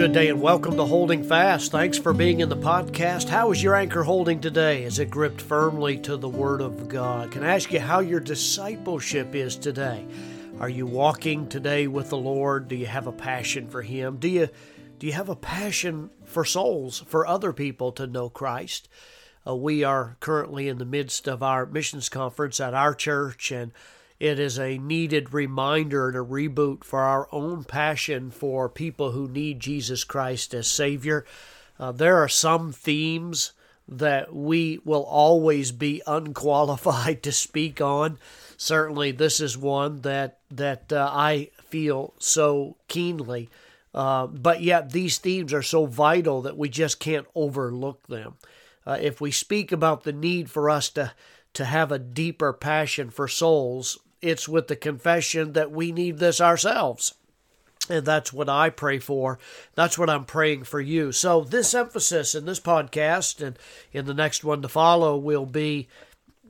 good day and welcome to Holding Fast. Thanks for being in the podcast. How is your anchor holding today? Is it gripped firmly to the Word of God? Can I ask you how your discipleship is today? Are you walking today with the Lord? Do you have a passion for Him? Do you do you have a passion for souls, for other people to know Christ? Uh, we are currently in the midst of our missions conference at our church, and it is a needed reminder and a reboot for our own passion for people who need Jesus Christ as Savior. Uh, there are some themes that we will always be unqualified to speak on. Certainly, this is one that that uh, I feel so keenly. Uh, but yet, these themes are so vital that we just can't overlook them. Uh, if we speak about the need for us to to have a deeper passion for souls, it's with the confession that we need this ourselves. And that's what I pray for. That's what I'm praying for you. So, this emphasis in this podcast and in the next one to follow will be,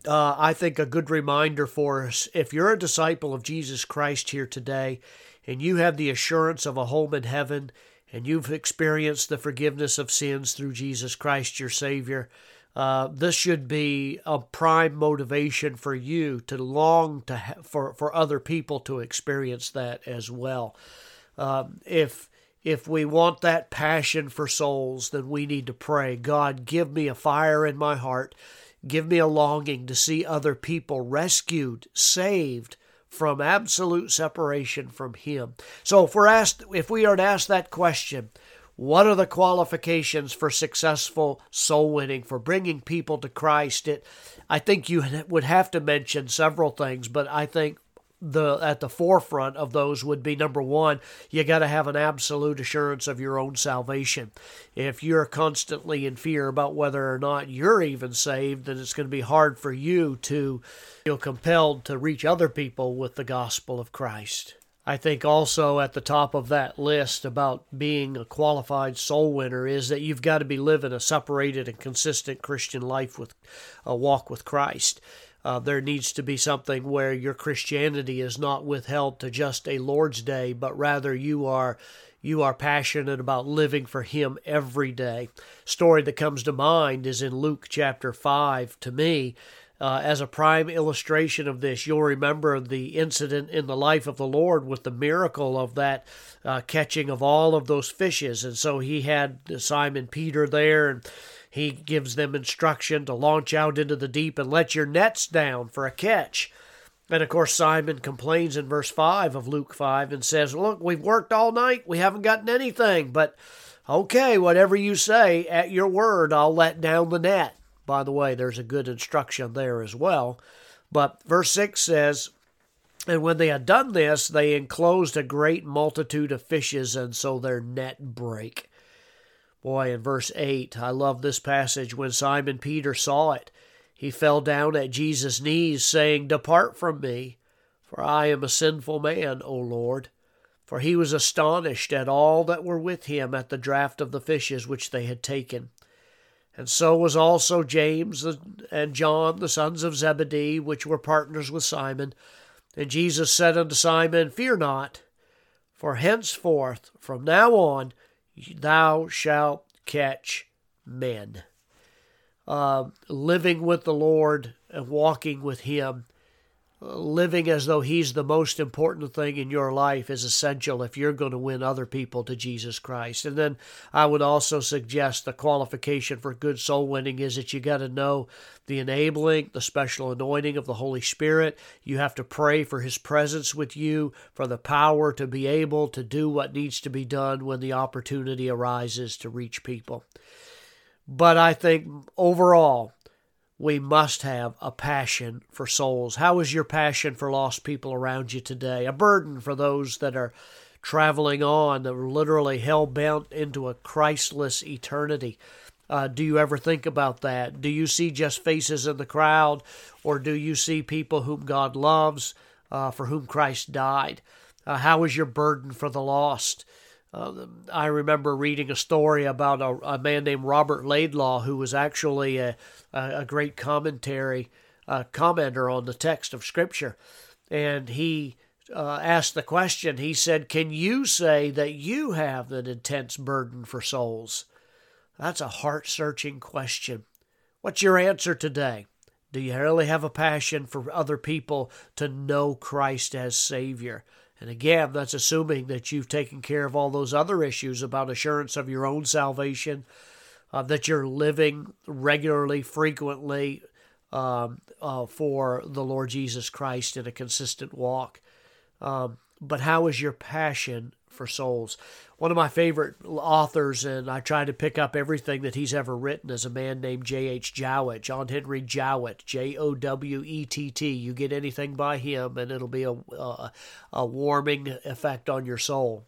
uh, I think, a good reminder for us. If you're a disciple of Jesus Christ here today and you have the assurance of a home in heaven and you've experienced the forgiveness of sins through Jesus Christ, your Savior, uh, this should be a prime motivation for you to long to ha- for for other people to experience that as well. Um, if if we want that passion for souls, then we need to pray. God, give me a fire in my heart. Give me a longing to see other people rescued, saved from absolute separation from Him. So, if we're asked, if we are to ask that question, what are the qualifications for successful soul winning, for bringing people to Christ? It, I think you would have to mention several things, but I think the at the forefront of those would be number one, you got to have an absolute assurance of your own salvation. If you're constantly in fear about whether or not you're even saved, then it's going to be hard for you to feel compelled to reach other people with the gospel of Christ. I think also at the top of that list about being a qualified soul winner is that you've got to be living a separated and consistent Christian life with a walk with Christ. Uh, there needs to be something where your Christianity is not withheld to just a Lord's Day, but rather you are you are passionate about living for him every day. Story that comes to mind is in Luke chapter 5 to me uh, as a prime illustration of this, you'll remember the incident in the life of the Lord with the miracle of that uh, catching of all of those fishes. And so he had Simon Peter there, and he gives them instruction to launch out into the deep and let your nets down for a catch. And of course, Simon complains in verse 5 of Luke 5 and says, Look, we've worked all night. We haven't gotten anything. But okay, whatever you say, at your word, I'll let down the net. By the way, there's a good instruction there as well. But verse 6 says, And when they had done this, they enclosed a great multitude of fishes, and so their net brake. Boy, in verse 8, I love this passage. When Simon Peter saw it, he fell down at Jesus' knees, saying, Depart from me, for I am a sinful man, O Lord. For he was astonished at all that were with him at the draught of the fishes which they had taken. And so was also James and John, the sons of Zebedee, which were partners with Simon. And Jesus said unto Simon, Fear not, for henceforth, from now on, thou shalt catch men. Uh, living with the Lord and walking with Him living as though he's the most important thing in your life is essential if you're going to win other people to Jesus Christ. And then I would also suggest the qualification for good soul winning is that you got to know the enabling, the special anointing of the Holy Spirit. You have to pray for his presence with you, for the power to be able to do what needs to be done when the opportunity arises to reach people. But I think overall, we must have a passion for souls. How is your passion for lost people around you today? A burden for those that are traveling on, that are literally hell bent into a Christless eternity. Uh, do you ever think about that? Do you see just faces in the crowd, or do you see people whom God loves, uh, for whom Christ died? Uh, how is your burden for the lost? Uh, I remember reading a story about a, a, man named Robert Laidlaw, who was actually a, a, a great commentary uh, commenter on the text of Scripture, and he uh, asked the question, he said, Can you say that you have an intense burden for souls? That's a heart searching question. What's your answer today? Do you really have a passion for other people to know Christ as Savior? And again, that's assuming that you've taken care of all those other issues about assurance of your own salvation, uh, that you're living regularly, frequently um, uh, for the Lord Jesus Christ in a consistent walk. Um, but how is your passion for souls? One of my favorite authors, and I try to pick up everything that he's ever written, is a man named J.H. Jowett, John Henry Jowett, J O W E T T. You get anything by him, and it'll be a, a, a warming effect on your soul.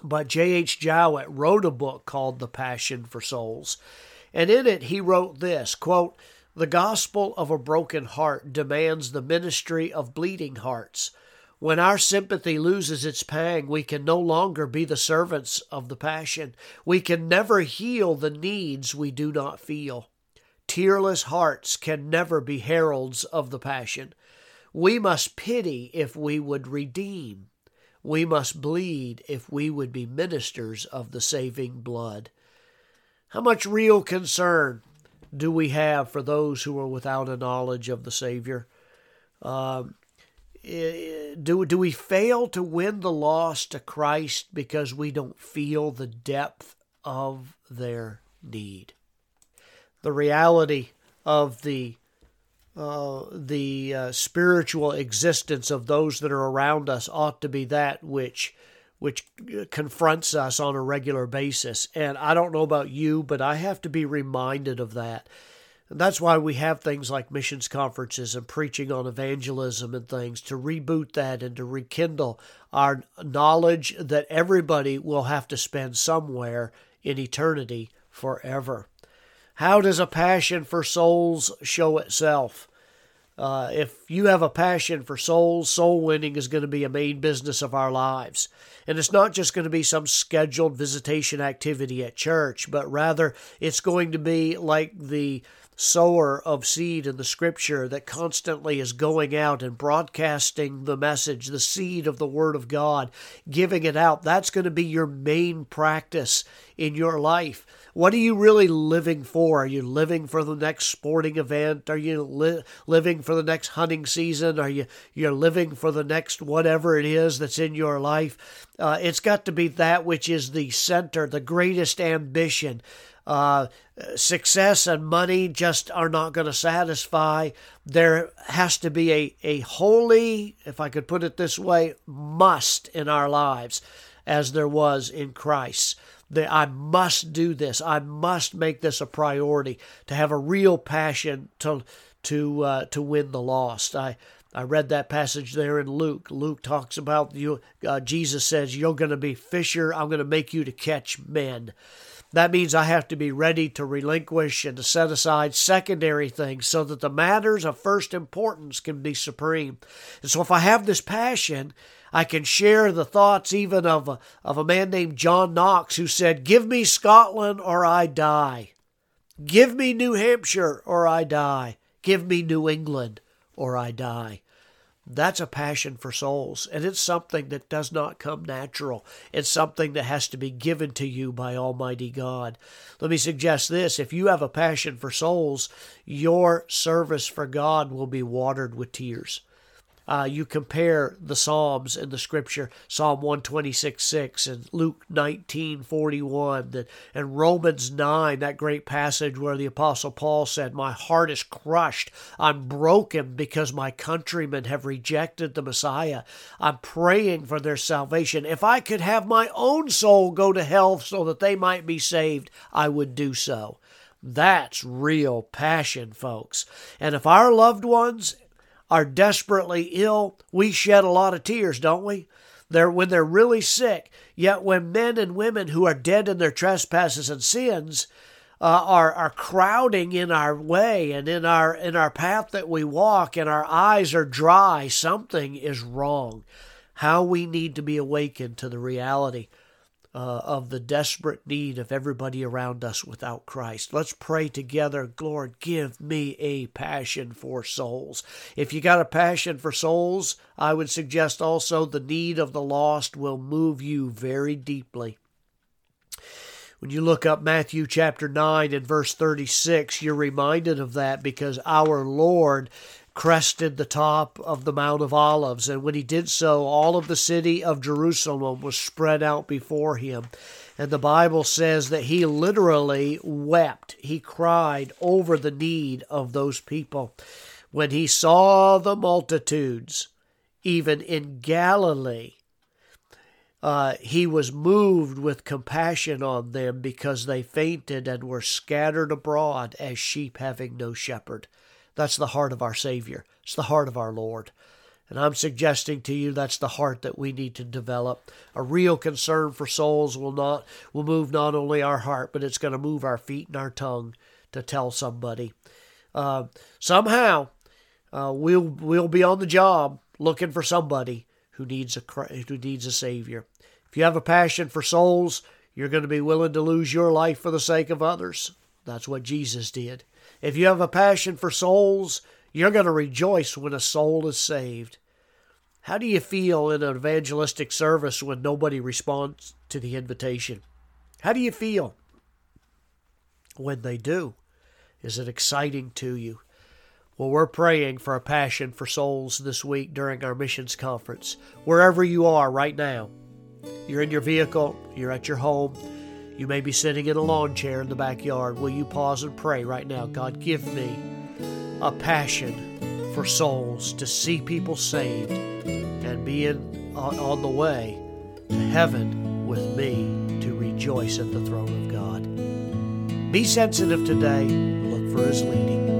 But J.H. Jowett wrote a book called The Passion for Souls. And in it, he wrote this quote, The gospel of a broken heart demands the ministry of bleeding hearts. When our sympathy loses its pang, we can no longer be the servants of the passion. We can never heal the needs we do not feel. Tearless hearts can never be heralds of the passion. We must pity if we would redeem. We must bleed if we would be ministers of the saving blood. How much real concern do we have for those who are without a knowledge of the Savior? Um, do do we fail to win the lost to Christ because we don't feel the depth of their need? The reality of the uh, the uh, spiritual existence of those that are around us ought to be that which which confronts us on a regular basis. And I don't know about you, but I have to be reminded of that. That's why we have things like missions conferences and preaching on evangelism and things to reboot that and to rekindle our knowledge that everybody will have to spend somewhere in eternity forever. How does a passion for souls show itself? Uh, if you have a passion for souls, soul winning is going to be a main business of our lives. And it's not just going to be some scheduled visitation activity at church, but rather it's going to be like the sower of seed in the scripture that constantly is going out and broadcasting the message, the seed of the Word of God, giving it out. That's going to be your main practice in your life. What are you really living for? Are you living for the next sporting event? Are you li- living for the next hunting season? Are you you're living for the next whatever it is that's in your life? Uh, it's got to be that which is the center, the greatest ambition. Uh, success and money just are not going to satisfy. There has to be a, a holy, if I could put it this way, must in our lives as there was in Christ. That I must do this. I must make this a priority to have a real passion to to uh, to win the lost. I I read that passage there in Luke. Luke talks about you. Uh, Jesus says, "You're going to be fisher. I'm going to make you to catch men." That means I have to be ready to relinquish and to set aside secondary things so that the matters of first importance can be supreme. And so if I have this passion, I can share the thoughts even of a, of a man named John Knox who said, Give me Scotland or I die. Give me New Hampshire or I die. Give me New England or I die. That's a passion for souls, and it's something that does not come natural. It's something that has to be given to you by Almighty God. Let me suggest this if you have a passion for souls, your service for God will be watered with tears uh, you compare the Psalms in the Scripture, Psalm 126 6 and Luke 19 41 and, and Romans 9, that great passage where the Apostle Paul said, My heart is crushed. I'm broken because my countrymen have rejected the Messiah. I'm praying for their salvation. If I could have my own soul go to hell so that they might be saved, I would do so. That's real passion, folks. And if our loved ones are desperately ill, we shed a lot of tears, don't we? They're, when they're really sick. Yet when men and women who are dead in their trespasses and sins uh, are are crowding in our way and in our in our path that we walk, and our eyes are dry, something is wrong. How we need to be awakened to the reality uh, of the desperate need of everybody around us without Christ. Let's pray together. Lord, give me a passion for souls. If you got a passion for souls, I would suggest also the need of the lost will move you very deeply. When you look up Matthew chapter 9 and verse 36, you're reminded of that because our Lord crested the top of the Mount of Olives. And when he did so, all of the city of Jerusalem was spread out before him. And the Bible says that he literally wept. He cried over the need of those people. When he saw the multitudes, even in Galilee, uh, he was moved with compassion on them because they fainted and were scattered abroad as sheep having no shepherd. That's the heart of our Savior. It's the heart of our Lord. And I'm suggesting to you that's the heart that we need to develop. A real concern for souls will not will move not only our heart, but it's going to move our feet and our tongue to tell somebody. Uh, somehow, uh, we'll we'll be on the job looking for somebody who needs a who needs a savior. If you have a passion for souls, you're going to be willing to lose your life for the sake of others. That's what Jesus did. If you have a passion for souls, you're going to rejoice when a soul is saved. How do you feel in an evangelistic service when nobody responds to the invitation? How do you feel when they do? Is it exciting to you? Well, we're praying for a passion for souls this week during our missions conference. Wherever you are right now, you're in your vehicle, you're at your home, you may be sitting in a lawn chair in the backyard. Will you pause and pray right now? God, give me a passion for souls to see people saved and be in, on, on the way to heaven with me to rejoice at the throne of God. Be sensitive today. Look for His leading.